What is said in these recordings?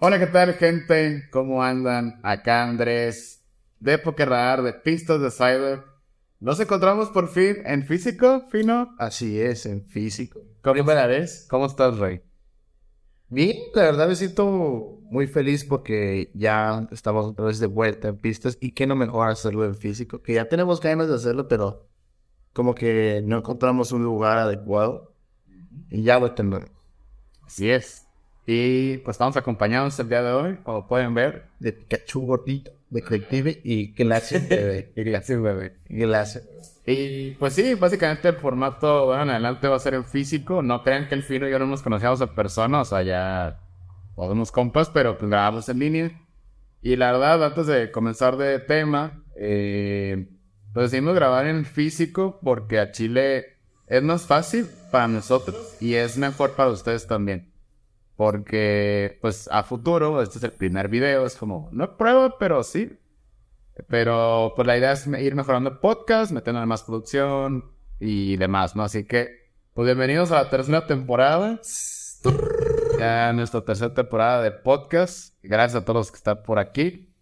Hola, ¿qué tal, gente? ¿Cómo andan? Acá Andrés, de Pokerradar, de Pistas de Cyber. Nos encontramos por fin en físico, Fino. Así es, en físico. Primera vez. ¿Cómo estás, Rey? Bien, la verdad me siento muy feliz porque ya estamos otra vez de vuelta en pistas y qué no mejor hacerlo en físico, que ya tenemos ganas de hacerlo, pero como que no encontramos un lugar adecuado y ya lo tenemos. Así es. Y pues estamos acompañados el día de hoy, como pueden ver. De Pikachu gordito, de Collective y Glacier Bebé. y Glacier Bebé. Glacier. Y pues sí, básicamente el formato, bueno, en adelante va a ser en físico. No crean que el Fino y yo no nos conocíamos a persona, o sea, ya podemos compas, pero pues grabamos en línea. Y la verdad, antes de comenzar de tema, eh, pues decidimos grabar en físico porque a Chile es más fácil para nosotros y es mejor para ustedes también. Porque, pues, a futuro, este es el primer video, es como, no prueba, pero sí. Pero, pues, la idea es ir mejorando podcast, metiendo más producción y demás, ¿no? Así que, pues, bienvenidos a la tercera temporada. Ya nuestra tercera temporada de podcast. Gracias a todos los que están por aquí.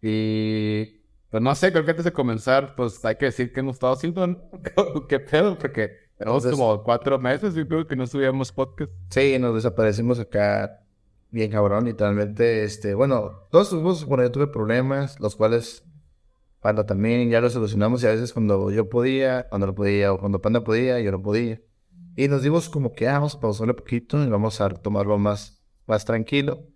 Y, pues, no sé, creo que antes de comenzar, pues, hay que decir que hemos estado haciendo, ¿no? ¿Qué pedo? Porque tenemos como cuatro meses, y creo que no subíamos podcast. Sí, nos desaparecimos acá bien cabrón, literalmente, este, bueno, todos tuvimos, bueno, yo tuve problemas, los cuales Panda también ya los solucionamos y a veces cuando yo podía, cuando no podía, o cuando Panda podía, yo no podía. Y nos dimos como que ah, vamos a pausarle un poquito y vamos a tomarlo más, más tranquilo.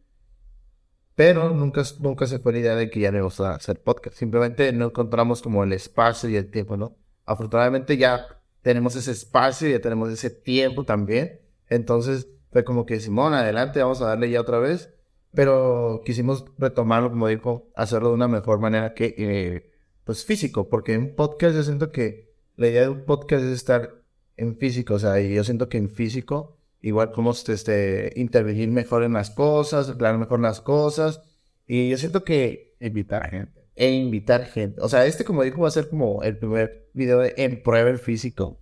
Pero nunca, nunca se fue la idea de que ya no íbamos a hacer podcast. Simplemente no encontramos como el espacio y el tiempo, ¿no? Afortunadamente ya tenemos ese espacio ya tenemos ese tiempo también. Entonces fue como que Simón, adelante, vamos a darle ya otra vez. Pero quisimos retomarlo, como dijo, hacerlo de una mejor manera que, eh, pues físico, porque en podcast yo siento que la idea de un podcast es estar en físico, o sea, y yo siento que en físico igual podemos este, intervenir mejor en las cosas, aclarar mejor las cosas, y yo siento que Invitar gente. E invitar gente. O sea, este, como dijo, va a ser como el primer video de en prueba el físico.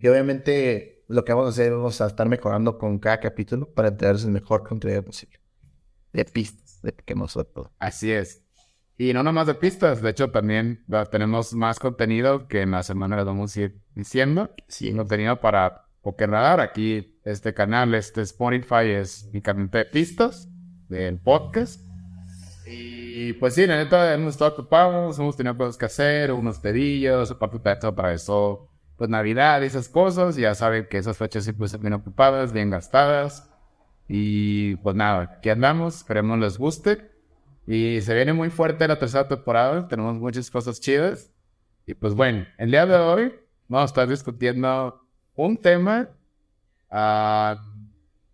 Y obviamente lo que vamos a hacer, vamos a estar mejorando con cada capítulo para entregarles el mejor contenido posible. De pistas, de que nosotros. Así es. Y no nomás de pistas, de hecho también tenemos más contenido que en la semana les vamos a ir diciendo. Sí. Contenido para Poker Radar. Aquí este canal, este Spotify es únicamente de pistas del podcast. Y pues sí, la neta hemos estado ocupados, hemos tenido cosas que hacer, unos pedillos, aparte para eso, pues Navidad y esas cosas. Ya saben que esas fechas siempre están bien ocupadas, bien gastadas. Y pues nada, aquí andamos, esperemos les guste. Y se viene muy fuerte la tercera temporada, tenemos muchas cosas chidas. Y pues bueno, el día de hoy vamos a estar discutiendo un tema ah,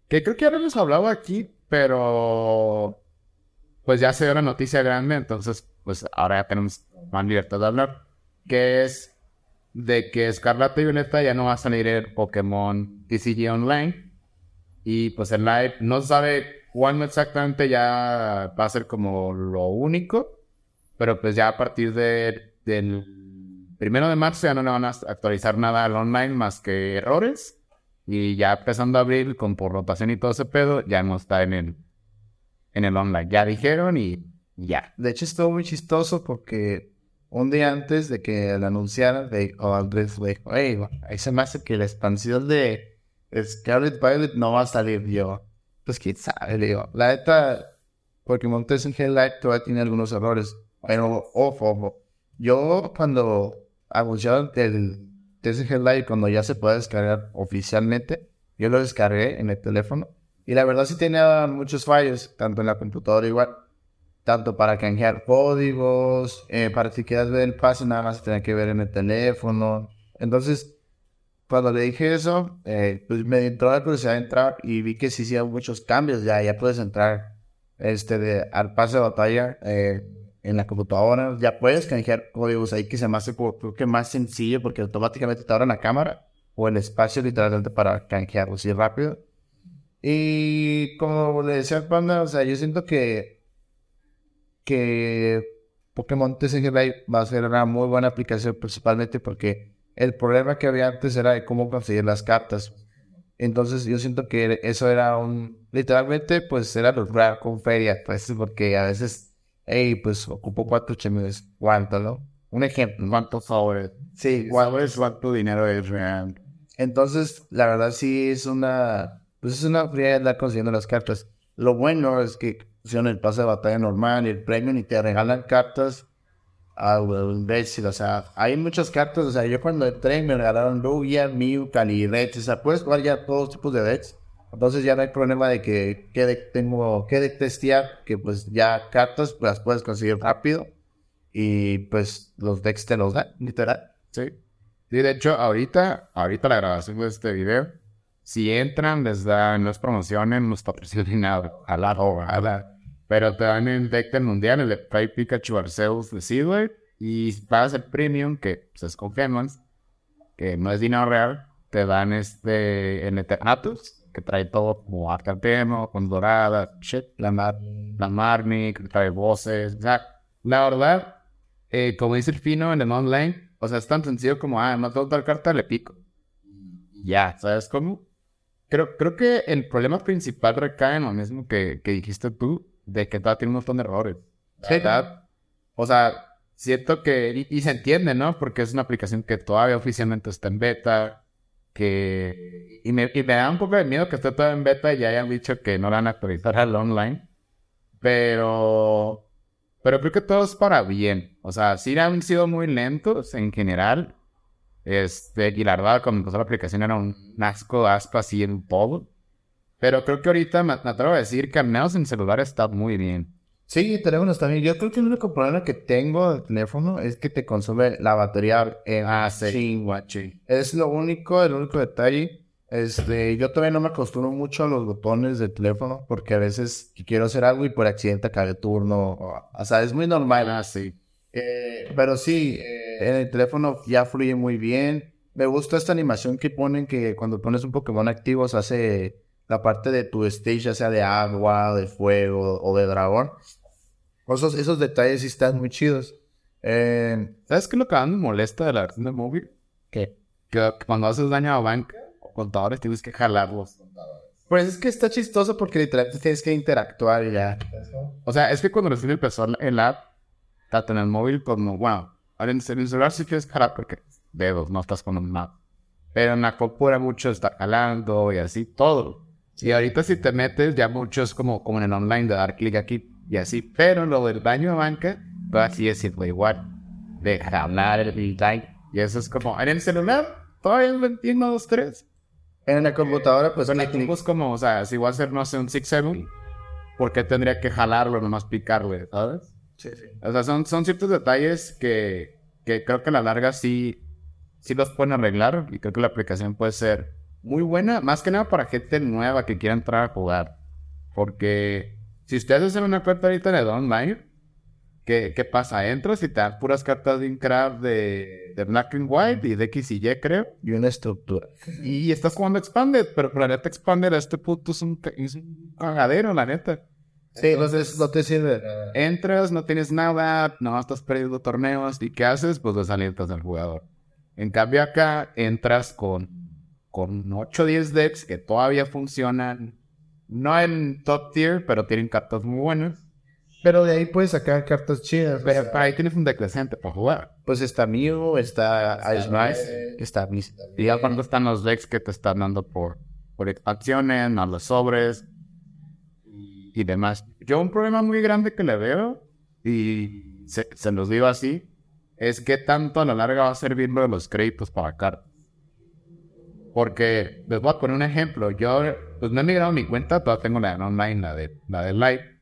que creo que ya lo hemos hablado aquí, pero pues ya se dio la noticia grande, entonces pues ahora ya tenemos más libertad de hablar, que es de que Escarlata y Violeta ya no va a salir en Pokémon TCG Online. Y pues el live no sabe cuándo exactamente ya va a ser como lo único. Pero pues ya a partir de, del primero de marzo ya no le van a actualizar nada al online más que errores. Y ya empezando a abril con por rotación y todo ese pedo, ya no está en el, en el online. Ya dijeron y ya. De hecho, estuvo muy chistoso porque un día antes de que lo anunciaran, dijo Andrés, le dijo, hey, ahí se me hace que la expansión de Scarlet Violet no va a salir yo. Pues quién sabe, le digo. La neta, Pokémon TCG Light todavía tiene algunos errores. Pero, ojo, ojo. Yo cuando anunciaron el TCG Live, cuando ya se puede descargar oficialmente, yo lo descargué en el teléfono. Y la verdad sí tenía muchos fallos, tanto en la computadora igual tanto para canjear códigos, eh, para si quieras ver el pase, nada más tenía que ver en el teléfono. Entonces, cuando le dije eso, eh, pues me entró la curiosidad de entrar y vi que sí hicieron muchos cambios. Ya, ya puedes entrar este, al pase de batalla eh, en la computadora. Ya puedes canjear códigos ahí que se me hace creo que más sencillo porque automáticamente te abren la cámara o el espacio literalmente para canjearlo así rápido. Y como le decía al panda, o sea, yo siento que que Pokémon TCG Live va a ser una muy buena aplicación principalmente porque el problema que había antes era de cómo conseguir las cartas. Entonces yo siento que eso era un, literalmente, pues era lograr con feria, pues, porque a veces, hey, pues ocupo cuatro chemios, ¿cuánto, no? Un ejemplo. ¿Cuántos sobres? Sí, ¿Cuál es cuánto dinero es real? Entonces, la verdad sí es una, pues es una fría andar consiguiendo las cartas. Lo bueno es que pusieron el pase de batalla normal y el premio y te regalan cartas a imbécil. O sea, hay muchas cartas. O sea, yo cuando entré me regalaron Lugia, Mew, Cali, Dex. O sea, puedes jugar ya todos tipos de decks. Entonces ya no hay problema de que qué deck tengo, deck testear, que pues ya cartas pues, las puedes conseguir rápido. Y pues los decks te los dan, literal. Sí. Sí, de hecho, ahorita, ahorita la grabación de este video, si entran, les dan, promociones, no está nada, a la a pero te dan el deck del mundial, el de Play Pikachu Arceus de Seedway, y pagas el premium, que pues, es con que no es dinero real, te dan este, en Eternatus, que trae todo como Arcantemo, con Dorada, shit, la, Mar la Marnie, que trae voces, o sea, la verdad, eh, como dice el fino en el online, o sea, es tan sencillo como, ah, no tengo tal carta, le pico. Ya, ¿sabes cómo? Creo, creo que el problema principal recae en lo mismo que, que dijiste tú, de que tiene un montón de errores. ¿Verdad? O sea, siento que, y, se entiende, ¿no? Porque es una aplicación que todavía oficialmente está en beta, que, y me, y me da un poco de miedo que esté todavía en beta y ya hayan dicho que no la van a actualizar al online. Pero pero creo que todo es para bien. O sea, sí han sido muy lentos en general. Este, y la verdad, cuando empezó la aplicación era un asco aspa así en todo. Pero creo que ahorita me, atrevo a decir que al menos en celular está muy bien. Sí, teléfonos también. Yo creo que el único problema que tengo del teléfono es que te consume la batería en ah, sí. Es lo único, el único detalle. Este, yo todavía no me acostumbro mucho a los botones del teléfono porque a veces quiero hacer algo y por accidente acabé turno. O, sea, es muy normal. Ah, sí. Eh, pero sí, eh, en el teléfono ya fluye muy bien. Me gusta esta animación que ponen que cuando pones un Pokémon activo se hace la parte de tu stage, ya sea de agua, de fuego o de dragón. Esos, esos detalles sí están muy chidos. Eh, ¿Sabes qué es lo que mí me molesta de la versión de móvil? ¿Qué? Que cuando haces daño a banca contadores tienes que jalarlos. Pues es que está chistoso porque literalmente tienes que interactuar y ya. O sea, es que cuando recién empezó el app, tanto en el móvil como, bueno, ahora en el celular sí quieres jalar porque dedos, no estás con un map. Pero en la compu era mucho estar jalando y así, todo. Y ahorita si te metes, ya mucho es como, como en el online de dar clic aquí y así. Pero lo del baño de banca, pues así es igual. De jalar el like. Y eso es como, en el celular, todavía lo entiendo dos, tres. En la computadora, pues. Son equipos como, o sea, si voy a hacer, no sé, un 6-7, ¿por qué tendría que jalarlo, nomás picarle, ¿sabes? Sí, sí. O sea, son, son ciertos detalles que, que creo que a la larga sí, sí los pueden arreglar y creo que la aplicación puede ser muy buena, más que nada para gente nueva que quiera entrar a jugar. Porque si ustedes hacen una cuenta ahorita en el online, ¿Qué, ¿Qué, pasa? Entras y te dan puras cartas de Incraft de, de Black and White y de X y Y, creo. Y una estructura. Y estás jugando Expanded, pero la neta Expanded a este punto es un, es un cagadero, la neta. Sí, entonces no te sirve. Entras, no tienes nada, no estás perdiendo torneos. ¿Y qué haces? Pues desalientas al jugador. En cambio acá entras con, con 8 o 10 decks que todavía funcionan. No en top tier, pero tienen cartas muy buenas pero de ahí puedes sacar cartas chidas. Pero ahí tienes un decrecente para jugar. Pues está Mew, está Ice Nice, está Miss. Y ya cuando están los decks que te están dando por, por expansiones, más los sobres y demás. Yo un problema muy grande que le veo, y se, se los digo así, es que tanto a la larga va a servir lo de los créditos para cartas. Porque les voy a poner un ejemplo. Yo pues no he migrado mi cuenta, todavía tengo la de online, la de, la de Live.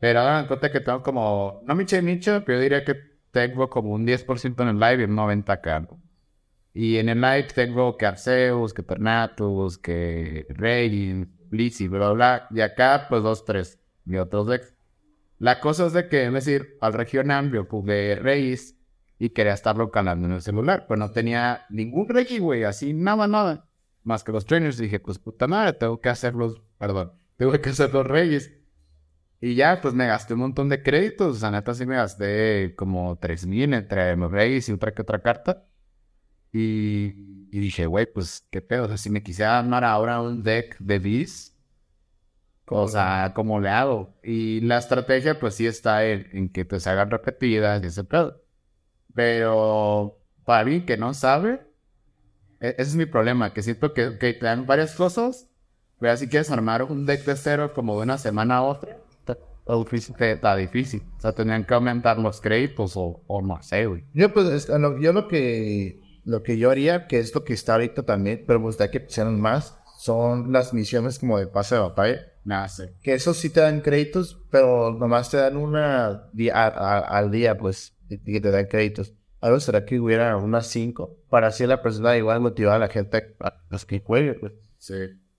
Pero hagan cuenta que tengo como, no miche micho, pero yo diría que tengo como un 10% en el live y un 90% acá. Y en el live tengo que Arceus, que Pernatus, que Rey, Blitz y bla, bla. Y acá, pues dos, tres. Y otros decks. La cosa es de que, es decir, al regional yo jugué Reyes y quería estarlo calando en el celular. Pues no tenía ningún Rey, güey, así nada, nada. Más que los trainers. Dije, pues puta madre, tengo que hacerlos, perdón, tengo que hacer los Reyes. Y ya, pues me gasté un montón de créditos. O sea, neta, sí me gasté como 3000 entre Reyes y otra que otra carta. Y, y dije, güey, pues qué pedo. O sea, si me quisiera armar ahora un deck de Beast, o sea, ¿cómo le hago? Y la estrategia, pues sí está en, en que te se hagan repetidas y ese pedo. Pero para mí que no sabe, e- ese es mi problema, que siento que, te dan varias cosas, pero si quieres armar un deck de cero como de una semana a otra, está difícil. Está difícil. O sea, tendrían que aumentar los créditos o, o no sé, güey. Yo, pues, yo lo que, lo que yo haría, que es lo que está ahorita también, pero me gustaría que pusieran más, son las misiones como de pase de batalla. Nada, sé. Que eso sí te dan créditos, pero nomás te dan una día, a- a- al día, pues, y que te dan créditos. Algo será que hubiera unas cinco, para así la persona igual motivar a la gente a los que juegue, pues. Sí.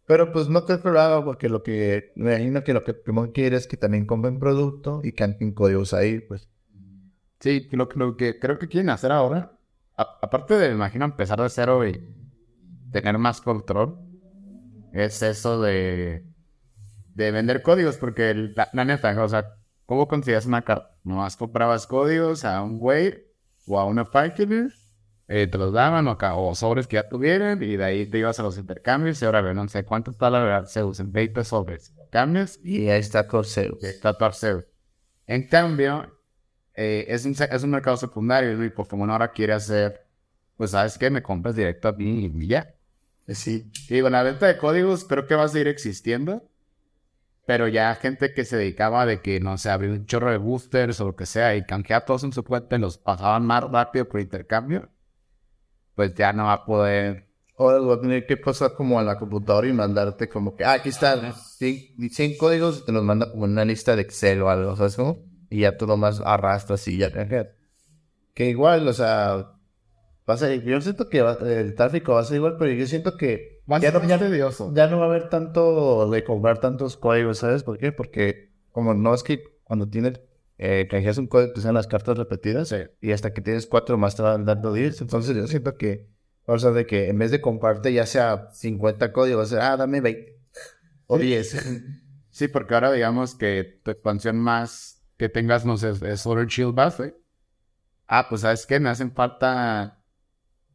Pero pues no que lo haga porque lo que, me imagino que lo que primero quiere es que también compren producto y canten códigos ahí, pues. Sí, lo, que- lo que creo que quieren hacer ahora, a- aparte de, imagino, empezar de cero y tener más control, es eso de, de vender códigos, porque el- la, la neta, o sea, ¿cómo conseguías una carta? Nomás comprabas códigos a un güey o a una página, eh, te los daban o, acá, o sobres que ya tuvieran, y de ahí te ibas a los intercambios, y ahora ve, no sé cuánto está la verdad, se usan 20 sobres, cambios Y ahí está Corsair. que está tercero. En cambio, eh, es, un, es un mercado secundario y Pokémon ahora quiere hacer, pues sabes qué, me compras directo a mí y ya. Sí. Y bueno, la venta de códigos creo que va a seguir existiendo, pero ya gente que se dedicaba de que, no sé, abrir un chorro de boosters o lo que sea y canjeaba todos en su cuenta y los pasaban más rápido por intercambio, pues ya no va a poder Ahora voy a tener que pasar como a la computadora y mandarte como que, ah, aquí están 100 códigos y te los manda como en una lista de Excel o algo, ¿sabes cómo? Y ya tú nomás arrastras y ya. Que igual, o sea, va a ser, yo siento que va- el tráfico va a ser igual, pero yo siento que Va a ya no, ya, tedioso. ya no va a haber tanto de comprar tantos códigos, ¿sabes por qué? Porque como no es que cuando tienes, eh, canjeas un código te sean las cartas repetidas Sí. y hasta que tienes cuatro más te van dando 10, entonces yo siento que, o sea, de que en vez de comprarte ya sea 50 códigos, ah, dame 20 o 10. Sí, porque ahora digamos que tu expansión más que tengas, no sé, and Shield base. Ah, pues sabes qué, me hacen falta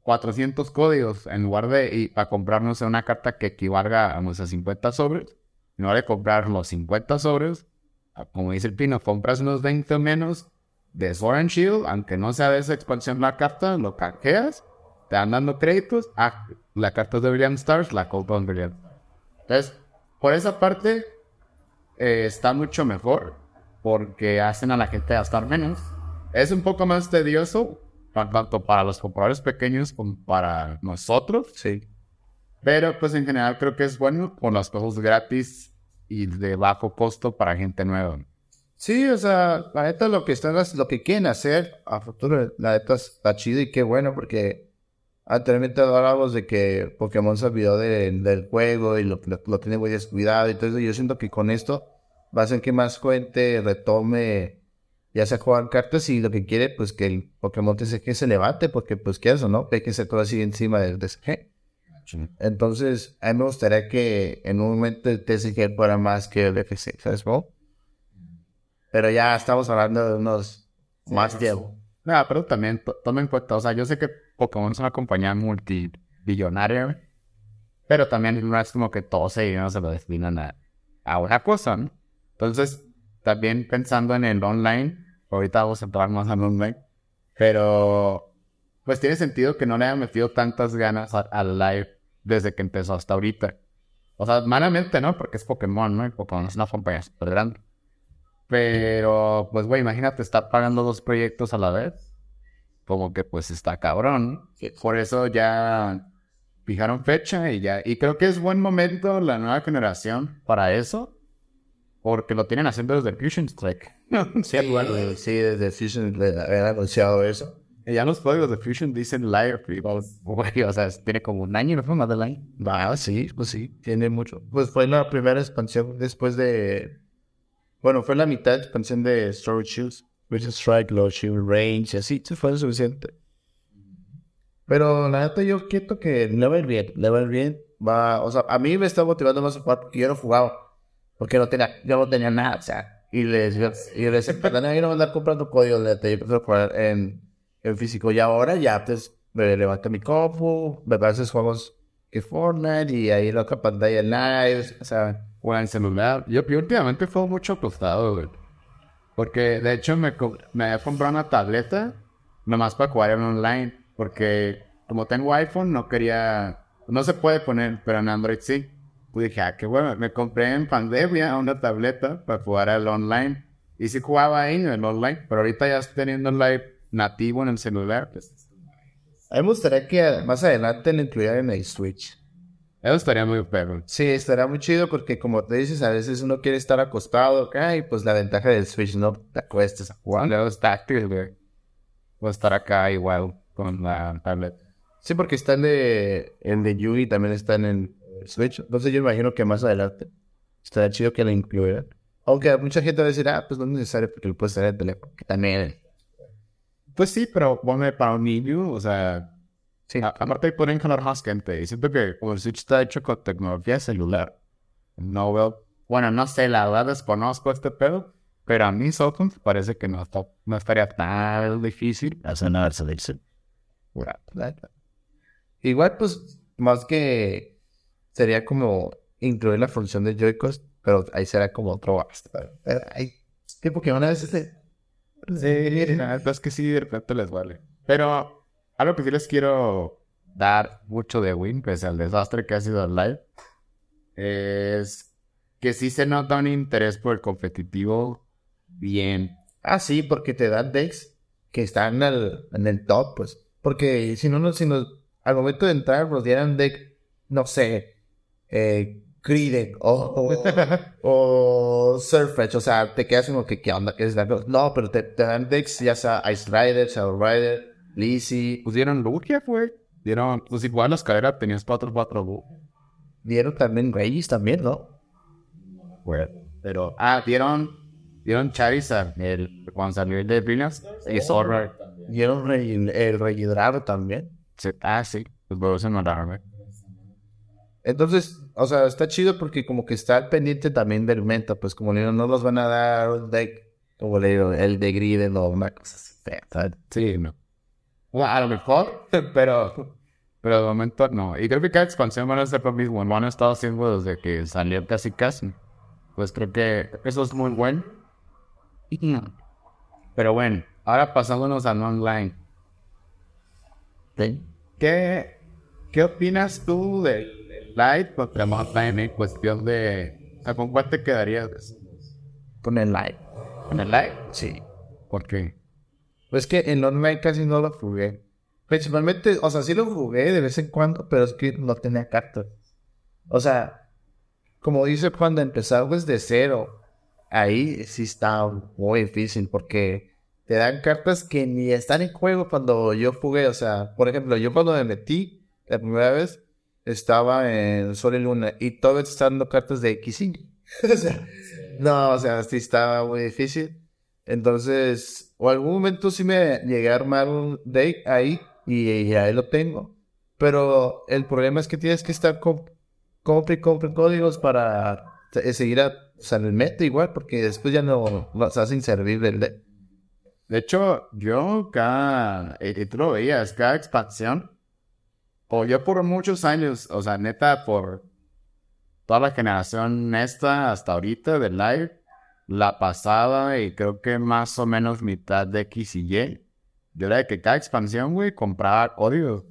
400 códigos en lugar de, y para comprarnos una carta que equivalga a nuestros 50 sobres. En lugar de comprar los 50 sobres, ah, como dice el Pino, compras unos 20 o menos de Sword and Shield, aunque no sea de esa expansión la carta, lo canjeas, te dan dando créditos. Ah, la carta de Brilliant Stars, la compras en Brilliant entonces, por esa parte, eh, está mucho mejor porque hacen a la gente gastar menos. Es un poco más tedioso, tan- tanto para los compradores pequeños como para nosotros, Sí. pero pues en general creo que es bueno con las cosas gratis y de bajo costo para gente nueva. Sí, o sea, la neta lo que están, lo que quieren hacer a futuro, la neta está chido y qué bueno porque anteriormente hablábamos de que Pokémon se olvidó de- del juego y lo, lo, lo tiene muy descuidado y todo eso. Yo siento que con esto va a hacer que más gente retome, ya sea jugar cartas y lo que quiere, pues que el Pokémon TCG se levante porque pues quieras o no, hay que ser todo así encima del TCG. Entonces, a mí me gustaría que en un momento el TCG fuera más que el FC, ¿sabes cómo? Pero ya estamos hablando de unos más tiempo. Nada, pero también to- toma en cuenta, o sea, yo sé que Pokémon es una compañía multibillonaria, pero también no es como que todo ese dinero se lo destinan a, a una cosa, ¿no? Entonces, también pensando en el online, ahorita vamos a entrar más al online, pero pues tiene sentido que no le hayan metido tantas ganas al live desde que empezó hasta ahorita. O sea, malamente, ¿no? Porque es Pokémon, ¿no? Y Pokémon es una compañía súper grande. Pero, pues, güey, imagínate estar pagando dos proyectos a la vez. Como que, pues, está cabrón. ¿no? Por eso ya fijaron fecha y ya. Y creo que es buen momento la nueva generación para eso. Porque lo tienen haciendo desde Fusion Strike. Sí, bueno, sí, desde Fusion le habían anunciado eso. Y ya los códigos de Fusion dicen Liar. Güey, o sea, tiene como un año, ¿no fue más del año? Va, sí, pues sí, tiene mucho. Pues fue la primera expansión después de. Bueno, fue la mitad de expansión de Storage Shields. Vision Strike, Low Shield Range y así, sí, fue lo suficiente. Pero la neta, yo quiero que le va a ir bien, le va a ir bien. Va, o sea, a mí me está motivando más a jugar porque yo no jugaba. Porque no tenía, yo no tenía nada, o sea. Y les, y les, yo no a andar comprando códigos, prefiero jugar en, en físico. Y ahora ya, pues, me levanto mi compu, me esos juegos que Fortnite y ahí la otra pantalla live, o sea, O en el celular. Yo, yo últimamente fue mucho acostado, güey. Porque de hecho me, me había comprado una tableta nomás para jugar online. Porque como tengo iPhone no quería... No se puede poner, pero en Android sí. Pues dije, ah, qué bueno. Me compré en pandemia una tableta para jugar al online. Y sí jugaba ahí en el online. Pero ahorita ya estoy teniendo el live nativo en el celular. Pues, a mí me gustaría que más adelante lo incluyeran en el Switch. eso estaría muy feo. Sí, estaría muy chido porque como te dices, a veces uno quiere estar acostado, acá, y pues la ventaja del Switch no te acuestes a jugar. Luego es táctil, güey. Voy a estar acá igual con la tableta. Sí, porque está en de, en de Yui, también está en Switch. Entonces yo imagino que más adelante estaría chido que lo incluyeran. Aunque mucha gente va a decir, ah, pues no es necesario porque lo puedes tener en el teléfono. Que también. Pues sí, pero ponme para un niño, o sea, Sí. a- aparte ponen color más gente. Y siento que como el Switch está hecho con tecnología celular, no veo, bueno, no sé, la verdad desconozco este pedo, pero a mí Software parece que no, está, no estaría tan difícil. Hace nada, se dice. Igual, pues, más que sería como incluir la función de Joy-Con, pero ahí será como otro. Pero hay tipo que una vez se... Sí, la verdad es que sí, de repente les vale. Pero algo que sí les quiero dar mucho de win, pese al desastre que ha sido el live, es que sí se nota un interés por el competitivo bien. Ah, sí, porque te dan decks que están al- en el top, pues. Porque si no, no- si nos, al momento de entrar nos dieran deck, no sé, eh, o, o, o Surfetch, o sea, te quedas como que, ¿qué onda? ¿Qué es la? No, pero te, te dan decks, ya sea Ice Rider, Shadow Rider, Lizzie, Pues dieron Lugia, güey. Dieron, pues igual la escalera tenías 4 4 Lugia. dieron también Regis también, ¿no? Pero, ah, dieron, dieron Charizard, el, cuando salió el de Brilliance, y Zorro. Dieron el Regidrado también. Sí, Ah, sí, pues luego se mandaron, güey. Entonces, o sea, está chido porque como que está al pendiente también del meta, pues como le digo, no nos van a dar un deck, como le digo, el de Griden o una cosa así. Sí, no. Bueno, a lo mejor, pero, pero de momento no. Y creo que cada expansión van a ser lo mismo. Lo han estado haciendo desde que salió casi casi. Pues creo que eso es muy bueno. Pero bueno, ahora pasándonos al online. ¿Qué, ¿Qué opinas tú del light contra el online en cuestión de... O sea, ¿con cuál te quedarías? Con el live. ¿Con el light? Sí. ¿Por qué? Pues que en online casi no lo jugué. Principalmente, o sea, sí lo jugué de vez en cuando, pero es que no tenía cartas. O sea, como dice cuando empezar desde cero, ahí sí está muy difícil porque te dan cartas que ni están en juego cuando yo jugué. O sea, por ejemplo, yo cuando me metí la primera vez estaba en Sol y Luna y todavía están dando cartas de X o sea, no, o sea, sí estaba muy difícil. Entonces, o algún momento sí me llegué a armar un deck ahí y, y ahí lo tengo. Pero el problema es que tienes que estar con compre y compre códigos para eh, seguir a, o sea, el meta igual, porque después ya no los hace inservible el deck. De hecho, yo cada, y, y tú lo veías, cada expansión, o yo por muchos años, o sea, neta, por toda la generación esta hasta ahorita de live, la pasada y creo que más o menos mitad de X y Y, yo era de que cada expansión, güey, compraba códigos.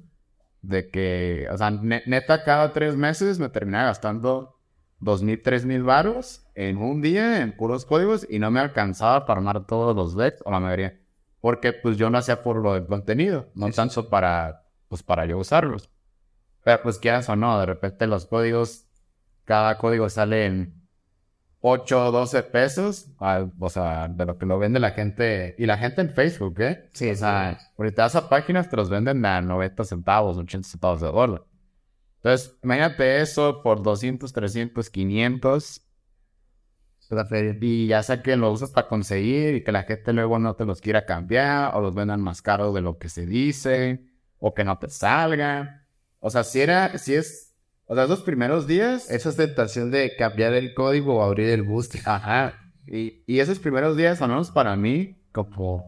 De que, o sea, ne- neta, cada tres meses me terminaba gastando dos mil, tres mil varos en un día en puros códigos y no me alcanzaba para armar todos los decks o la mayoría. Porque pues yo lo hacía por lo del contenido, no tanto para, pues para yo usarlos. Pero pues quieras o no, de repente los códigos, cada código sale en 8 o 12 pesos, o sea, de lo que lo vende la gente, y la gente en Facebook, ¿eh? Sí, o sea, ahorita vas a páginas te los venden a 90 centavos, 80 centavos de dólar. Entonces, imagínate eso por 200, 300, 500. La feria. Y ya sea que lo usas para conseguir y que la gente luego no te los quiera cambiar o los vendan más caros de lo que se dice o que no te salgan. O sea, si era, si es, o sea, esos primeros días, Esa tentación de cambiar el código o abrir el booster. ajá, y, y esos primeros días, al menos para mí, como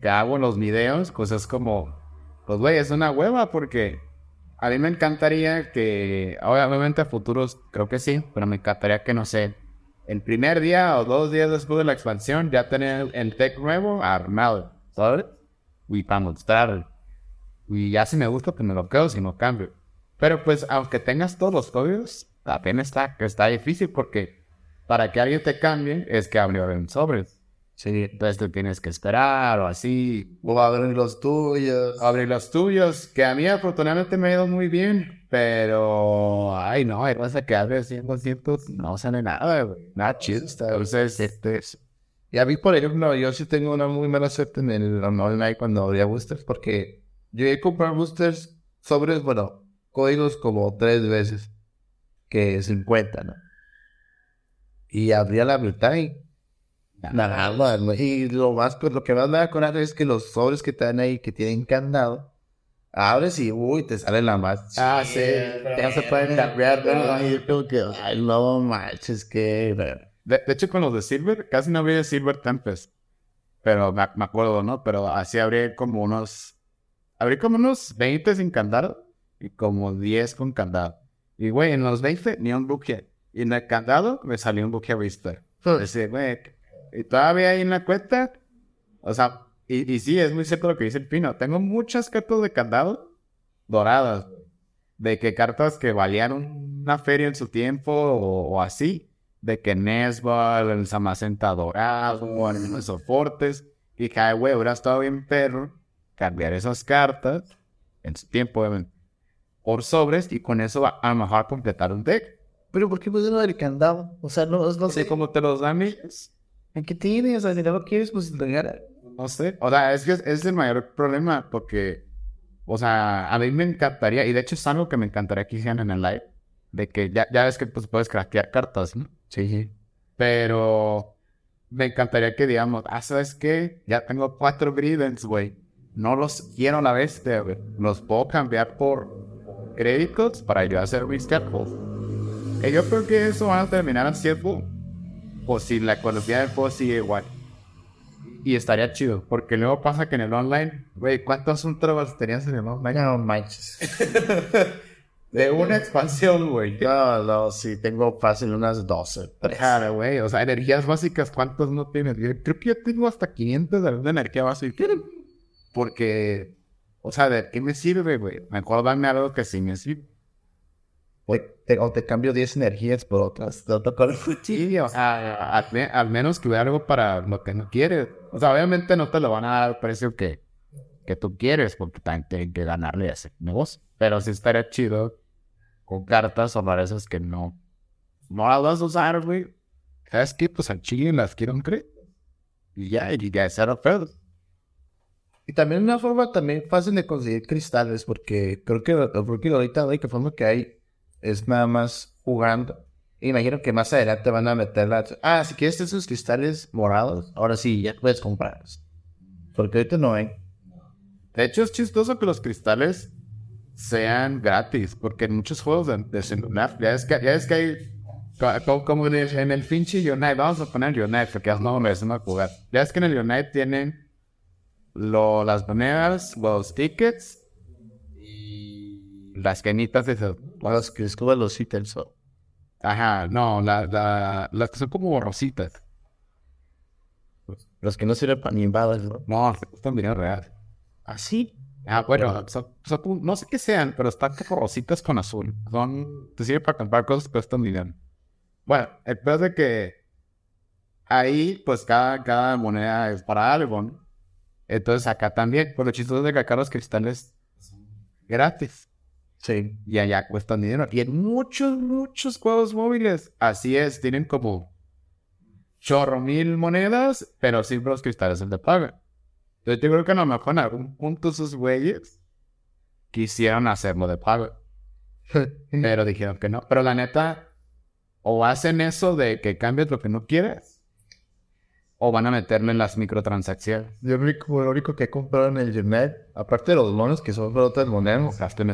que hago los videos, pues es como, pues güey, es una hueva porque a mí me encantaría que, obviamente a futuros creo que sí, pero me encantaría que, no sé, el primer día o dos días después de la expansión ya tener el tech nuevo armado, ¿sabes? Y para mostrar. Y ya si me gusta, pues me lo quedo si no cambio. Pero pues aunque tengas todos los códigos, apenas está, está difícil porque para que alguien te cambie es que abrió en sobres. Sí, entonces tú tienes que esperar o así. O abrir los tuyos. Abrir los tuyos, que a mí afortunadamente me ha ido muy bien. Pero, ay, no, hay cosa que abre 100, 200, no sale nada, güey. Nada chido. Entonces, este, y a mí, por ejemplo, yo sí tengo una muy mala suerte en el online cuando abría boosters, porque yo he comprado boosters sobres, bueno, códigos como tres veces, que 50, ¿no? Y abría la mitad y nada, Y lo más, pues lo que más me da coraje es que los sobres que están ahí, que tienen candado, abres y uy, te sale la más. Ah, sí. Ya se pueden cambiar, ¿no? Y yo que, ay, no manches, que. De, hecho, con los de Silver, casi no había Silver Tempest. Pero me, acuerdo, ¿no? Pero así abrí como unos. Abrí como unos 20 sin candado y como 10 con candado. Y güey, en los 20 ni un buque. Y en el candado me salió un buque Whisper. Decía, güey, y todavía ahí en la cuenta, o sea, y, y, sí, es muy cierto lo que dice el Pino. Tengo muchas cartas de candado doradas, de que cartas que valían una feria en su tiempo o, así, de que Nesbal, el Samacenta dorado, o soportes, y que, güey, hubiera estado bien perro cambiar esas cartas en su tiempo, por sobres, y con eso a, lo mejor completar un deck. Pero ¿por qué pusieron el candado? O sea, no, no sé cómo te los dan ¿En qué tienes? O sea, si no lo quieres, pues No sé. O sea, es que es el mayor problema porque, o sea, a mí me encantaría, y de hecho es algo que me encantaría que hicieran en el live, de que ya, ya ves que pues, puedes craquear cartas, ¿no? Sí, sí. Pero me encantaría que digamos, ah, ¿sabes qué? Ya tengo cuatro Gridens, güey. No los quiero a la güey. Los puedo cambiar por créditos para yo hacer reschedule. Y yo creo que eso va a terminar haciendo o si la economía del juego sigue igual. Y estaría chido, porque luego pasa que en el online, güey, ¿cuántos ultras tenías en el online? No manches. de una expansión, güey. No, no, sí, tengo fácil unas 12. Claro, güey, o sea, energías básicas, ¿cuántos no tienes? Yo creo que yo tengo hasta 500 de energía básica. Porque, o sea, ¿de qué me sirve, güey? Mejor dame algo que sí me sirve. O te, o te cambio 10 energías por otras. Sí, o sea, al, menos que hubiera algo para lo que no quieres. O sea, obviamente no te lo van a dar al precio que, que tú quieres, porque también tienen que ganarle a ese negocio. Pero sí estaría chido con cartas o esas que no, no las vas a usar, güey. ¿Sabes qué? Pues al chile las quiero creer. Y ya, y ya cero feo. Y también una forma también fácil de conseguir cristales, porque creo que, porque ahorita la forma que hay es nada más jugando. Imagino que más adelante van a meter. Ah, si quieres esos cristales morados, ahora sí, ya puedes comprarlos. Porque ahorita no hay. De hecho, es chistoso que los cristales sean gratis, porque en muchos juegos de, de ya es que, ya es que hay, como, en el Finchi Unite, vamos a poner Unite, porque no me a jugar. Ya es que en el Unite tienen lo, las monedas, los tickets y las canitas de esos las que es como los ítems. Ajá, no, la, la, las que son como borrositas. Los que no sirven para ni balas, ¿no? No, están bien real. ¿Así? ¿Ah, bueno, no sé qué sean, pero están como rositas con azul. Son, te sirven para comprar cosas que cuestan dinero. Bueno, el peor de que ahí, pues cada, cada moneda es para algo, Entonces acá también, por lo chistoso de que acá los cristales gratis. Sí. Y allá cuestan dinero. Y en muchos, muchos juegos móviles, así es, tienen como chorro mil monedas, pero siempre los cristales se te pagan. Entonces yo creo que a lo mejor en algún punto esos güeyes quisieron hacerlo de pago. pero dijeron que no. Pero la neta, o hacen eso de que cambies lo que no quieres, o van a meterle en las microtransacciones. Yo lo único, que he comprado en el Gmail, aparte de los monos que son para otras monedas, gasto en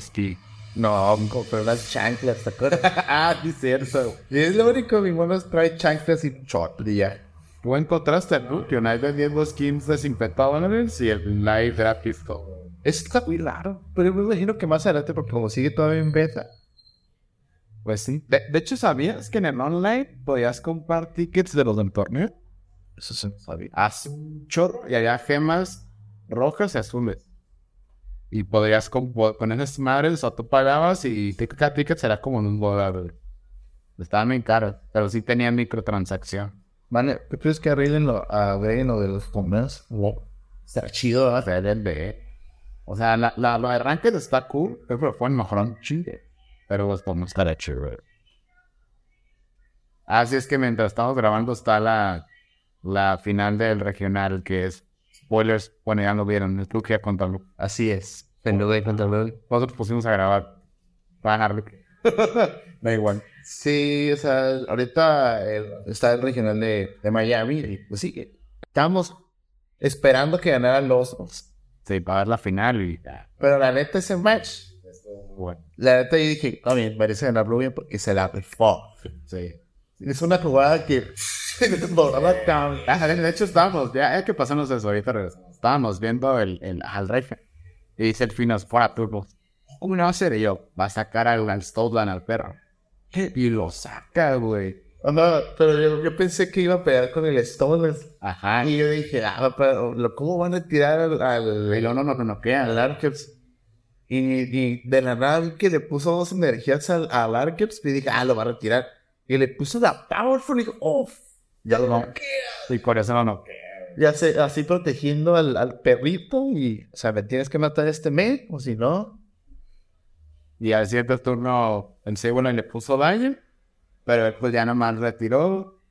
no, compré unas chanclas, ¿te acuerdas? ah, sí, cierto. Y es lo único, mi mono trae chanclas y short y ya. Tú encontraste ¿no? Que United vendiendo skins de 50 dólares y el live era pisto. Es está muy raro. Pero me imagino que más adelante, porque como sigue todavía en beta. Pues sí. De, de hecho, ¿sabías que en el online podías comprar tickets de los del torneo? Eso se sabía. Hace un chorro y había gemas rojas y azules. Y podrías com- con esas madres o tú pagabas y tic- cada ticket será como un dólar. Estaban bien caros, pero sí tenían microtransacción. Vale, ¿tú crees que arreglen lo, arreglen lo de los torneos? Está chido, ¿verdad? O sea, la, la, lo de Ranked está cool, pero fue mejor un chingue. Pero los podemos estar hecho, güey. Así es que mientras estamos grabando está la, la final del regional, que es spoilers, bueno, ya lo vieron, es Lugia contra Lu. Así es. Pendude contra Pendude. Nosotros pusimos a grabar para ganar Lugia. da igual. Sí, o sea, ahorita el- está el regional de, de Miami y pues sí, que esperando que ganaran los dos. Sí, para ver la final y. Pero la neta ese match, Bueno, la neta yo dije, está bien, merece ganar Rubio porque se la rifó. sí. Es una jugada que... Ah, de de hecho, estábamos, ya, ya que pasamos eso, ahorita regresamos. Estábamos viendo el, el, al Reifen. Y dice el Finos, fuera turbo. ¿Cómo no va a ser? Y yo, va a sacar al, al Stoutland al perro. Y lo saca, güey. Oh, no, pero yo, yo pensé que iba a pegar con el Stone. Ajá. Y yo dije, ah, pero ¿cómo van a tirar al, al, Y no, no, no, no queda. al Arceus? Y, y de la nada que le puso dos energías al, al Arceus y dije, ah, lo va a retirar. Y le puso la Powerful y dije, oh, ya lo No. Y por eso no, no. Ya sé, así protegiendo al, al perrito y, o sea, me tienes que matar este mes, o si no. Y al siguiente turno, el segundo le puso daño. Pero él, pues ya nomás retiró.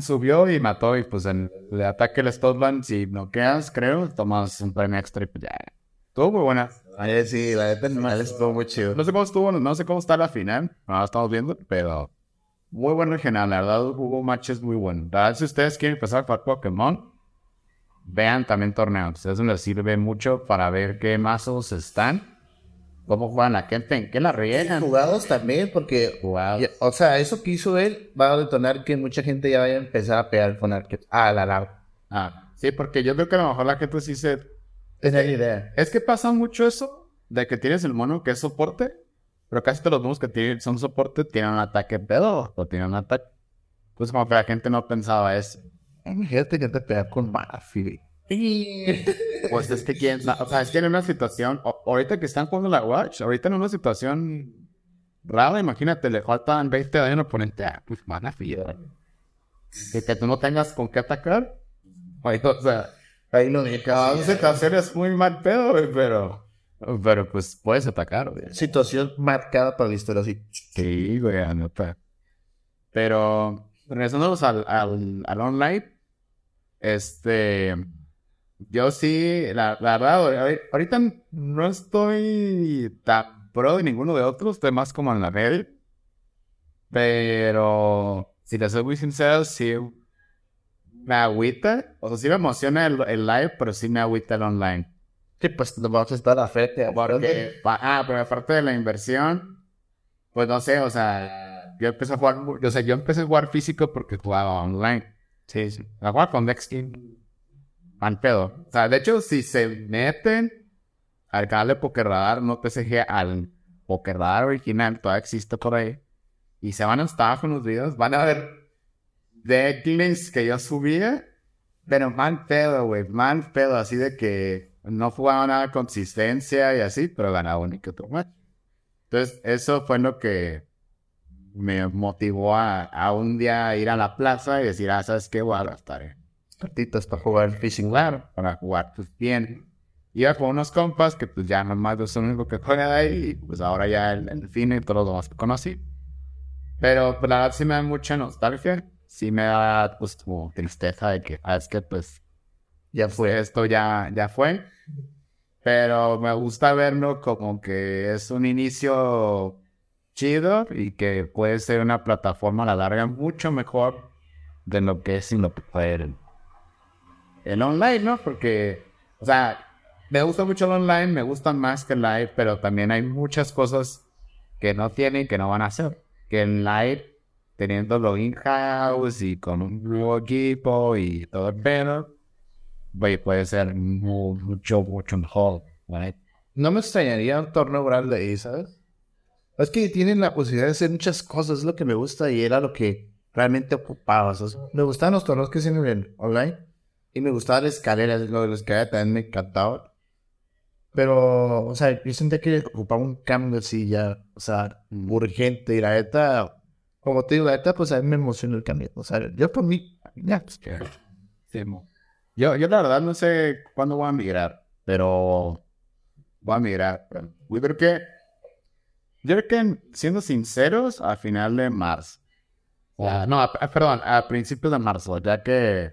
Subió y mató. Y pues en el ataque el Stoutland, si noqueas, creo, tomas un premio extra y pues ya. Estuvo muy buena. Ay, sí, la neta estuvo muy chido. No sé cómo estuvo, no sé cómo está la final. No la estamos viendo, pero muy buen regional. La verdad, hubo matches muy buenos. La verdad, si ustedes quieren empezar a jugar Pokémon, vean también torneos. Eso les sirve mucho para ver qué mazos están, cómo juegan la gente, en qué la riegan. Jugados también, porque Jugados. O sea, eso que hizo él va a detonar que mucha gente ya vaya a empezar a pegar con Arceus. Ah, la larga. Ah, sí, porque yo creo que a lo mejor la gente sí se... La idea. Es que pasa mucho eso, de que tienes el mono que es soporte, pero casi todos los monos que tienen, son soporte tienen un ataque pedo, o tienen un ataque. Pues como que la gente no pensaba eso. Imagínate que te pegar con Murphy. Pues es que quién, o sea, es que en una situación, o- ahorita que están jugando la Watch, ahorita en una situación rara, imagínate, le faltan 20 de al oponente, ah, pues fiar. Que, que tú no tengas con qué atacar. O sea, Ahí lo dije. cada situación es muy mal pedo, pero, pero pues puedes atacar, güey. Situación marcada para la historia, así. Sí, güey, anota. Pero, regresándonos al, al, al online, este, yo sí, la, la verdad, ahori- ahorita no estoy tan pro de ninguno de otros, estoy más como en la red. Pero, si les soy muy sincero, sí me agüita. O sea, sí me emociona el, el live, pero sí me agüita el online. Sí, pues nos vamos a estar a frente. Porque, ah, pero aparte de la inversión, pues no sé, o sea, yo empecé a jugar, o sea, yo empecé a jugar físico porque jugaba online. Sí, sí. A jugar con Dexkin, mal pedo. O sea, de hecho, si se meten al canal de Pokerradar, no TCG, al Pokerradar original, todavía existe por ahí, y se van a estar con los videos, van a ver decklists que yo subía, pero mal pedo, güey, mal pedo, así de que no jugaba nada consistencia y así, pero ganaba un que otro match. Entonces, eso fue lo que me motivó a, a un día ir a la plaza y decir, ah, ¿sabes qué? Voy a gastar Partitas para jugar fishing. claro, para jugar pues bien. Iba con unos compas que pues ya nomás yo soy el único que juega de ahí y pues ahora ya el, el cine y todos los demás que conocí. Pero pues, la verdad sí me da mucha nostalgia, sí me da pues como tristeza de que, ah, es que pues Ya fue. esto ya, ya fue. Pero me gusta verlo como que es un inicio chido y que puede ser una plataforma a la larga mucho mejor de lo que es sin lo que puede el, el online, ¿no? Porque, o sea, me gusta mucho el online, me gusta más que el live, pero también hay muchas cosas que no tienen que no van a hacer. Que en live, teniéndolo in-house y con un nuevo equipo y todo el puede ser mu- mucho, mucho mejor. No me extrañaría un torneo grande ahí, ¿sabes? Es que tienen la posibilidad de hacer muchas cosas, es lo que me gusta y era lo que realmente ocupaba. ¿sabes? Me gustaban los torneos que hacían en online y me gustaba la escalera, lo de la escalera también me encantaba. Pero, o sea, yo sentía que ocupaba un cambio así ya, o sea, urgente y la neta, como te digo, la neta, pues a mí me emociona el cambio. O sea, yo por mí, ya, pues, Sí, mo. Yo, yo la verdad no sé cuándo voy a migrar, pero voy a migrar. pero Yo creo que, yo creo que, siendo sinceros, a final de marzo. O sea, no, a- a- perdón, a principios de marzo, ya que,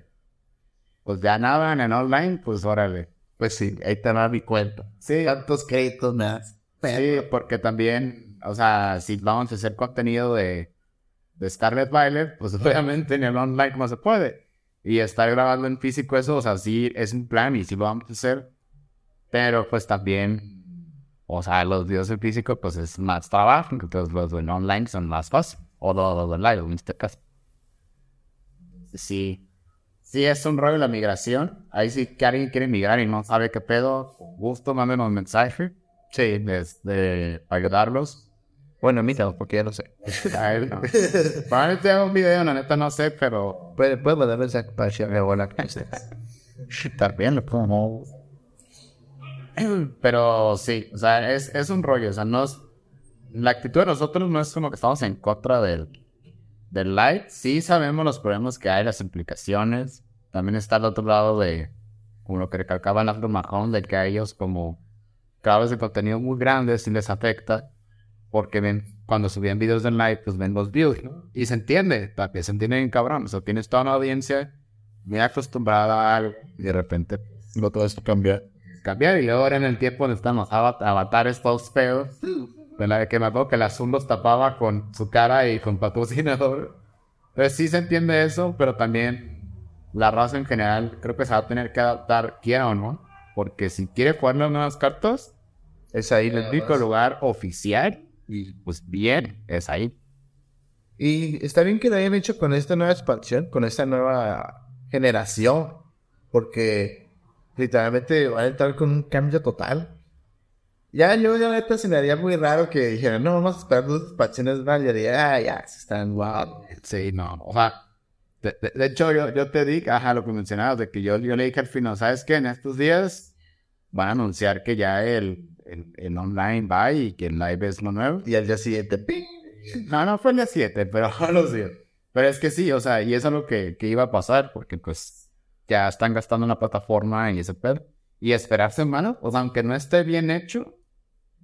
pues ya nada en el online, pues órale. pues sí, ahí te va mi cuenta. Sí, Tantos créditos me das. Sí, porque también, o sea, si vamos a hacer contenido de, de Scarlet Violet, pues obviamente en el online no se puede. Y estar grabando en físico eso, o sea, sí es un plan y sí lo vamos a hacer. Pero pues también, o sea, los videos en físico pues es más trabajo, entonces los en online son más fácil. O los, online, en este caso. Sí. Sí, es un rollo la migración. Ahí sí que alguien quiere migrar y no sabe qué pedo, con gusto, mándenos un mensaje. Sí, este, para ayudarlos. Bueno, mira, porque ya lo sé. A él, no. Probablemente haga un video, la neta no sé, pero Puede, puede mandar mensaje para decir a mi abuela también lo puedo. Pero sí, o sea, es, es un rollo, o sea, no es- la actitud de nosotros no es como que estamos en contra del, del live. Sí sabemos los problemas que hay, las implicaciones. También está al otro lado de, como lo que recalcaba Lando Mahon, de que a ellos como creadores de contenido muy grandes sí les afecta. Porque ven, cuando subían videos en live, pues ven los views, ¿no? Y se entiende, también se entiende bien cabrón. O sea, tienes toda una audiencia muy acostumbrada a algo y de repente lo todo esto cambia. Cambiar y luego ahora en el tiempo donde están los avat- avatares todos feos, de la que me acuerdo que el azul los tapaba con su cara y con patrocinador. Entonces sí se entiende eso, pero también la raza en general creo que se va a tener que adaptar, quiera o no, porque si quiere jugar las nuevas cartas, es ahí. el único lugar oficial, y pues bien, es ahí. Y está bien que lo hayan hecho con esta nueva expansión, con esta nueva generación, porque literalmente van a entrar con un cambio total. Ya yo, ya neta, se me haría muy raro que dijeran, no, vamos a esperar dos expansiones más. Yo diría, ah, ya, se están guau. Sí, no, o sea, de, de- de hecho yo, yo te dije, ajá, lo que mencionabas, de que yo, yo le dije al final, ¿sabes qué? En estos días van a anunciar que ya el, el, el online va y que el live es lo nuevo. Y al día siguiente, ¡ping! No, no fue el día 7, pero a los días. Pero es que sí, o sea, y eso es lo que, que iba a pasar, porque pues ya están gastando en la plataforma y ese pedo. Y esperar semanas, o sea, aunque no esté bien hecho,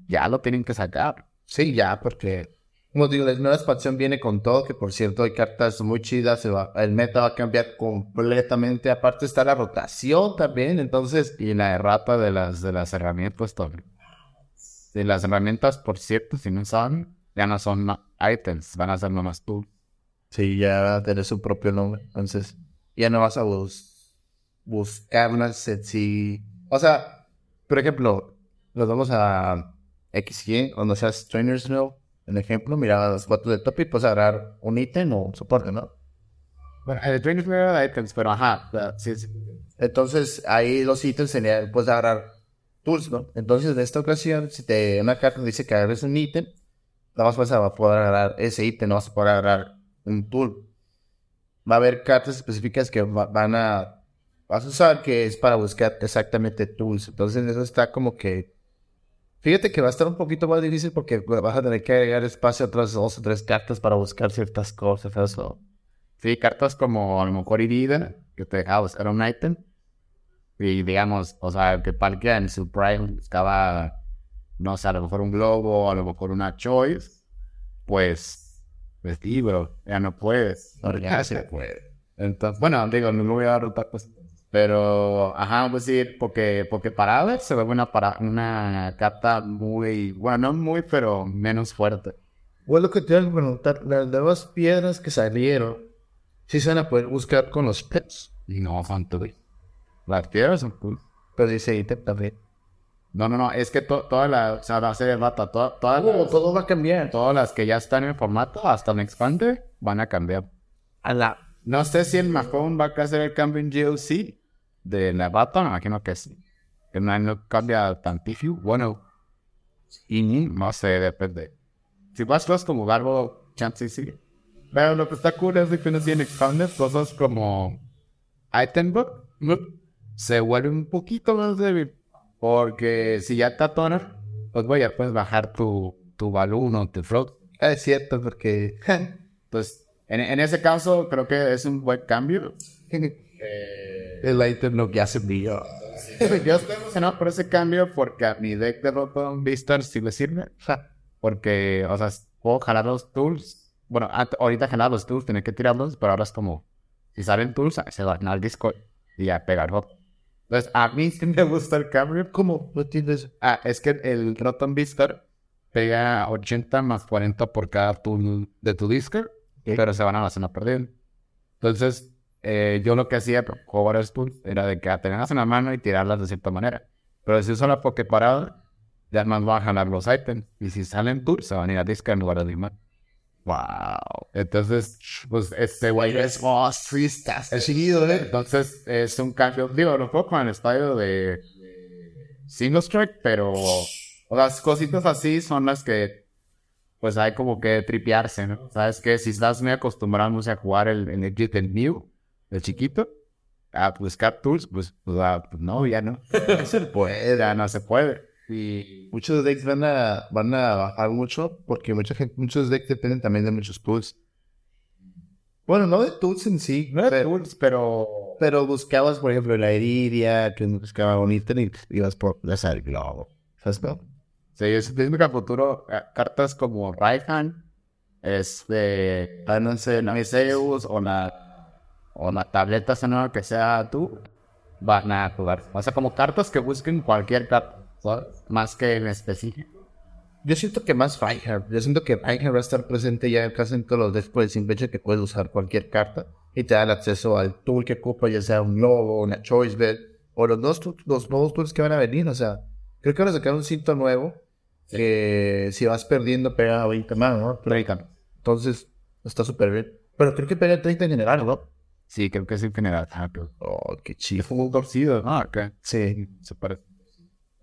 ya lo tienen que sacar. Sí, ya, porque, como digo, la nueva expansión viene con todo, que por cierto hay cartas muy chidas, se va, el meta va a cambiar completamente, aparte está la rotación también, entonces, Y la errata de las, de las herramientas también. De las herramientas, por cierto, si no saben, ya no son items, van a ser nomás tú. sí, ya va a tener su propio nombre, entonces, ya no vas a bus buscarlas sí. O sea, por ejemplo, nos vamos a XY, cuando seas Trainers No, en ejemplo, mira las fotos del top y puedes agarrar un ítem o un soporte, ¿no? Bueno, el training fue de items, pero ajá, sí, sí. Entonces, ahí los ítems serían, puedes agarrar tools, ¿no? Entonces, en esta ocasión, si te una carta dice que agarres un ítem, nada más vas a poder agarrar ese ítem, no vas a poder agarrar un tool. Va a haber cartas específicas que va- van a, vas a usar que es para buscar exactamente tools. Entonces, eso está como que, fíjate que va a estar un poquito más difícil porque vas a tener que agregar espacio a otras dos o tres cartas para buscar ciertas cosas, eso. Sí, cartas como a lo mejor herida, que te dejaba buscar un ítem. Y digamos, o sea, que Palkia en su prime buscaba, no sé, a lo mejor un globo, a lo mejor una choice. Pues, pues sí, bro, ya no puedes. No, ya se puede. Entonces, bueno, digo, no lo voy a dar otra cosa. Pero, ajá, pues sí, porque, porque parada se ve una, para, una carta muy, bueno, no muy, pero menos fuerte. Bueno, lo que te iba a preguntar, las nuevas piedras que salieron, sí se van a poder buscar con los pets, no, güey. Las piedras son cool. pero dice ítem también. No, no, no, es que to- toda la, o sea, la serie rata, to- todas, las, todo va a cambiar. todas las que ya están en formato, hasta el Expander, van a cambiar. A la... No sé si el Mahone va a hacer el cambio en GOC de la bata, me imagino que sí. que no, no cambia tantísimo. Bueno, y no sé, depende. Si vas cosas como Garbo, chance sí. Pero lo que está cool es que no tiene expandes, cosas como Itembook se vuelve un poquito más débil. Porque si ya está toner, pues voy a puedes bajar tu, tu balloon o tu float. Es cierto, porque. Pues en, en, ese caso creo que es un buen cambio. eh, el item no ya se brilló. Yo estoy emocionado por ese cambio porque a mi deck de Rotom Vistar sí le sirve. Porque, o sea, puedo jalar los tools. Bueno, ahorita jalar los tools, tener que tirarlos, pero ahora es como, si salen tools, se van al Discord y a pegar Rotom. Entonces, a mí sí me gusta el cambio. ¿Cómo? No entiendes. Ah, es que el Rotom Vistar pega 80 más 40 por cada tool de tu Discord, pero se van a la zona perdida. Entonces, eh, yo lo que hacía con varios tools era de que tenerlas en la mano y tirarlas de cierta manera. Pero si uso la Poké parada, ya más van a jalar los ítems. Y si salen tools, se van a ir a Discord en lugar de Dimar. Wow. Entonces, pues este güey es freestas. Es seguido, ¿eh? Entonces, es un cambio. Digo, lo puedo con el estadio de single strike, pero las cositas así son las que pues hay como que tripearse, ¿no? Sabes que si estás muy acostumbrado a jugar el, el Exit del New, el chiquito, a buscar tools, pues, pues, ah, pues no, ya no. no se puede. Ya no se puede. Y muchos decks van a, van a bajar mucho porque mucha gente, muchos decks dependen también de muchos tools. Bueno, no de tools en sí. No de pero, tools, pero... Pero buscabas, por ejemplo, la Iridia, que buscaba bonita y ibas por el globo. ¿Sabes, no? Sí, es que a futuro eh, cartas como Raihan, este, no sé, Miseus o la, o la tableta sonora que sea tú, van a jugar. O sea, como cartas que busquen cualquier carta, más que en específico. Yo siento que más Reinhardt. Yo siento que Reinhardt va a estar presente ya casi en todos los decks por el simple hecho que puedes usar cualquier carta y te da el acceso al tool que ocupa, ya sea un logo, una choice bed o los dos los nuevos tools que van a venir. O sea, creo que van a sacar un cinto nuevo que si vas perdiendo pega 20 más, ¿no? 30. Entonces, está súper bien. Pero creo que pega 30 en general, ¿no? Sí, creo que es en general. Oh, qué chido. Fue un torcido. Ah, ok. Sí. Se parece.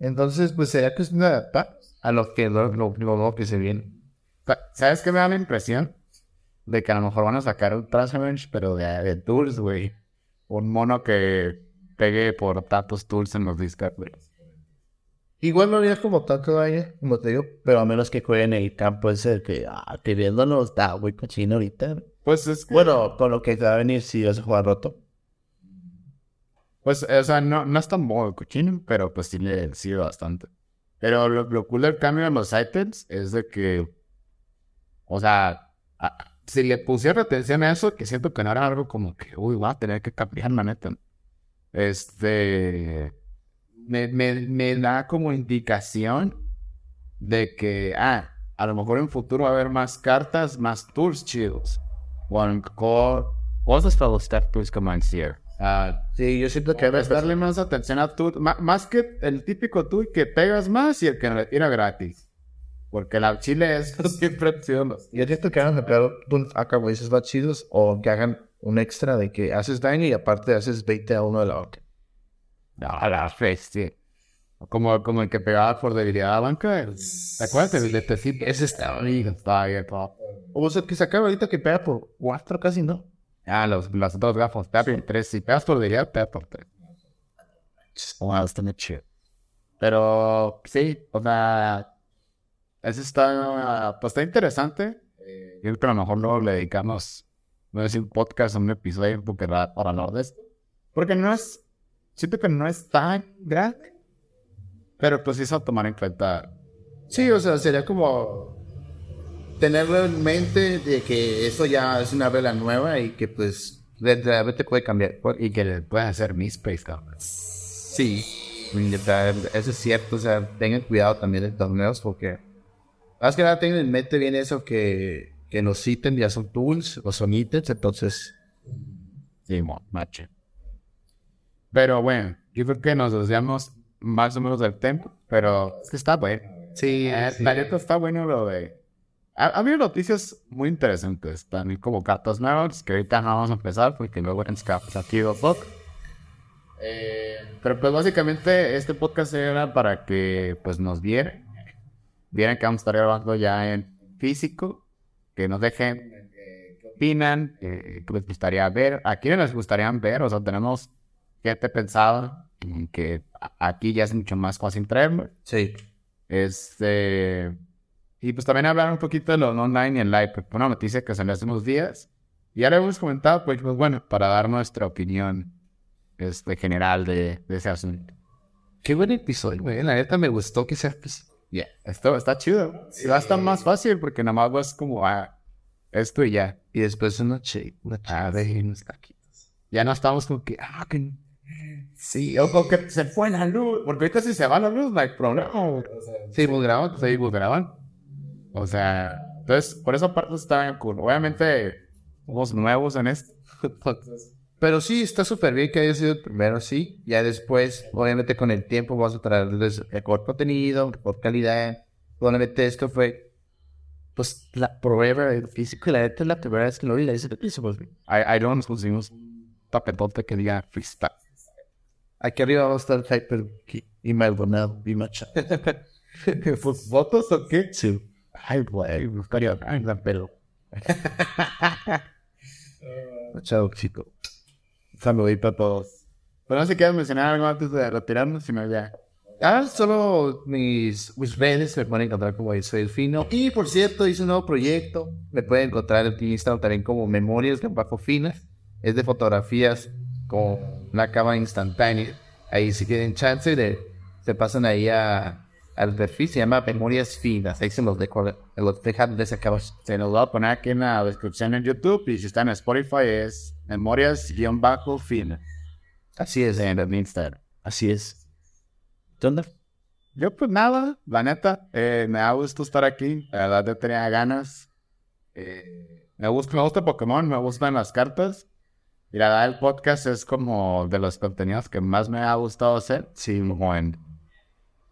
Entonces, pues sería que es una a lo que lo, lo, lo, que se viene. ¿Sabes qué me da la impresión? De que a lo mejor van a sacar un Transformers, pero de, de tools, güey. Un mono que pegue por tantos tools en los Discord, güey. Igual no había como tanto aire, como te digo, pero a menos que jueguen el campo ese que, ah, te viéndonos está muy cochino ahorita. Pues es que... Bueno, con lo que te va a venir si vas a jugar roto. Pues, o sea, no, no es tan muy cochino, pero pues sí le bastante. Pero lo, lo cool del cambio en los items es de que, o sea, si le pusiera atención a eso, que siento que no era algo como que, uy, va a tener que cambiar, la neta. Este me, me, me da como indicación de que, ah, a lo mejor en futuro va a haber más cartas, más tools chidos. Bueno, cosas para los tools Ah, sí, yo siento que debes darle más atención a tu, más que el típico tool que pegas más y el que retira gratis. Porque la chile es siempre opción. Yo siento que hagan empleado acá dices más chidos o que hagan un extra de que haces daño y aparte haces 20 a uno de la otra. No, la bestia. Como, como el que pegaba por debilidad a la banca. ¿Te acuerdas? El de Tecito. Ese estaba bien. Estaba bien, O sea, que sacaba ahorita que pega por cuatro casi, ¿no? Ah, los, las dos gafas. Pega por tres. Si pegas por debilidad, pega por tres. Wow, está muy chido. Pero sí, o sea, eso está, pues está interesante. Yo creo que a lo mejor luego le dedicamos, no sé si un podcast o un episodio porque para hablar de esto. Porque no es siento que no es tan grande, pero pues eso tomar en cuenta. Sí, o sea, sería como tenerlo en mente de que eso ya es una vela nueva y que pues te puede cambiar y que le pueden hacer mis space Sí, eso es cierto, o sea, tengan cuidado también de torneos porque más que nada tengan en mente bien eso que, que los ítems ya son tools o son ítems, entonces... Sí, macho. Pero bueno, yo creo que nos desviamos más o menos del tiempo, pero es que está bueno. Sí, eh, la neta está bueno lo de... Ha, habido noticias muy interesantes, también como cartas nuevas, que ahorita no vamos a empezar porque luego en aquí dos Eh, pero pues básicamente este podcast era para que pues nos vieran. Vieran que vamos a estar grabando ya en físico. Que nos dejen eh, qué opinan, eh, qué les gustaría ver. ¿A quiénes les gustaría ver? O sea, tenemos gente pensada que aquí ya es mucho más fácil traerlo. Sí. Este. Y pues también hablar un poquito de lo online y en live. porque Fue una noticia que salió hace unos días. Y ya lo hemos comentado, pues, pues, bueno, para dar nuestra opinión este, general de, de ese asunto. Qué buen episodio, güey. La neta me gustó que sea. pues, Yeah. Esto está chido. Y va a estar más fácil porque nada más vas como a esto y ya. Y después una che, una chave y unos taquitos. Ya no estamos como que, ah, que. Sí, o, o que se fue la luz. Porque ahorita si se va la luz, no hay problema. O sea, seguimos grabando, seguimos grabando. O sea, entonces, por esa parte está bien cool. Obviamente, somos nuevos en esto. Pero sí, está súper bien que haya sido el primero, sí. Ya después, obviamente con el tiempo vamos a traerles mejor contenido, mejor calidad. Obviamente esto fue, pues, la prueba del físico. Y la neta es la primera vez que lo vi. La hice pues, ahí ahí luego nos pusimos un tapetote que diga freestyle. Aquí arriba va a estar Hyper y Maldonado y Machado. ¿Pues fotos o qué? Sí. Ay, güey, me gustaría. Pelo. Machado, chico. Saludito a todos. Pero no sé si quieres mencionar algo antes de retirarnos, si no ya. Ah, solo mis, mis redes me pueden encontrar como soy Fino. Y por cierto, hice un nuevo proyecto. Me pueden encontrar en Instagram también como Memorias de Bajo Finas. Es de fotografías con una cámara instantánea. Ahí si tienen chance de se pasan ahí a, Se llama Memorias Finas. Ahí se los dejo. Los dejan de acá abajo. Se nos va a poner aquí en la descripción en YouTube y si está en Spotify es memorias-fin Así es. en el Instagram. Así es. ¿Dónde? Yo pues nada, la neta, eh, me da gusto estar aquí, la verdad yo tenía ganas. Eh, me, gusta, me gusta Pokémon, me gustan las cartas. Y la verdad el podcast es como de los contenidos que más me ha gustado hacer. Sí, como en,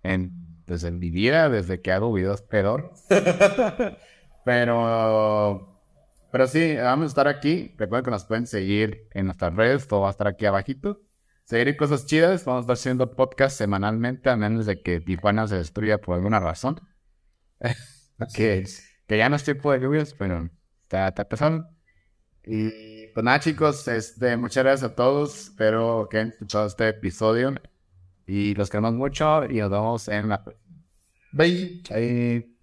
en desde mi vida, desde que hago videos peor. pero, pero sí, vamos a estar aquí. Recuerden que nos pueden seguir en nuestras redes, todo va a estar aquí abajito. Seguir cosas chidas, vamos a estar haciendo podcast semanalmente, a menos de que Tijuana se destruya por alguna razón. que, que ya no es tiempo de lluvias, pero está, está empezando. Y pues nada, chicos, este, muchas gracias a todos. Espero que hayan escuchado este episodio. Y los queremos mucho y nos vemos en la. Bye. Bye.